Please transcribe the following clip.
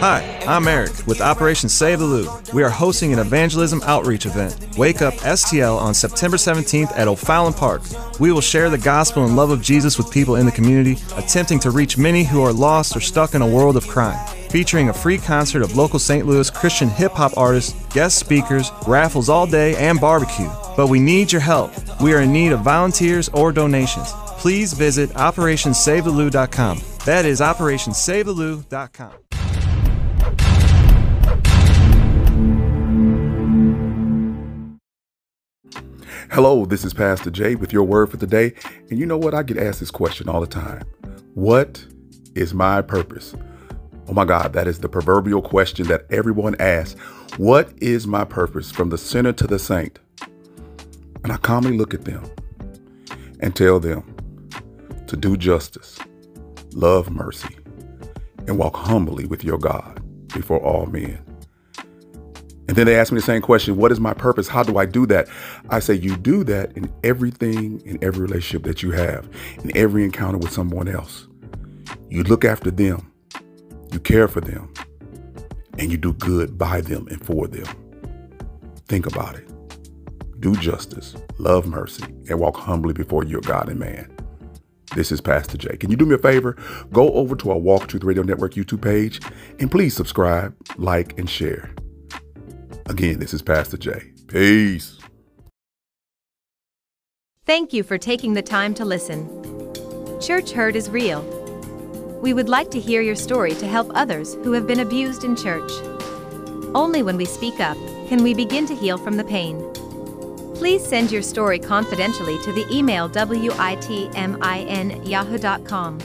Hi, I'm Eric with Operation Save the Lou. We are hosting an evangelism outreach event, Wake Up STL, on September 17th at O'Fallon Park. We will share the gospel and love of Jesus with people in the community, attempting to reach many who are lost or stuck in a world of crime. Featuring a free concert of local St. Louis Christian hip hop artists, guest speakers, raffles all day, and barbecue. But we need your help. We are in need of volunteers or donations. Please visit OperationSaveTheLou.com. That is OperationSaveTheLou.com. Hello, this is Pastor Jay with your word for the day. And you know what? I get asked this question all the time What is my purpose? Oh my God, that is the proverbial question that everyone asks. What is my purpose from the sinner to the saint? And I calmly look at them and tell them to do justice, love mercy, and walk humbly with your God before all men. Then they ask me the same question What is my purpose? How do I do that? I say, You do that in everything, in every relationship that you have, in every encounter with someone else. You look after them, you care for them, and you do good by them and for them. Think about it. Do justice, love mercy, and walk humbly before your God and man. This is Pastor Jay. Can you do me a favor? Go over to our Walk Truth Radio Network YouTube page and please subscribe, like, and share. Again, this is Pastor Jay. Peace. Thank you for taking the time to listen. Church hurt is real. We would like to hear your story to help others who have been abused in church. Only when we speak up can we begin to heal from the pain. Please send your story confidentially to the email witmin yahoo.com.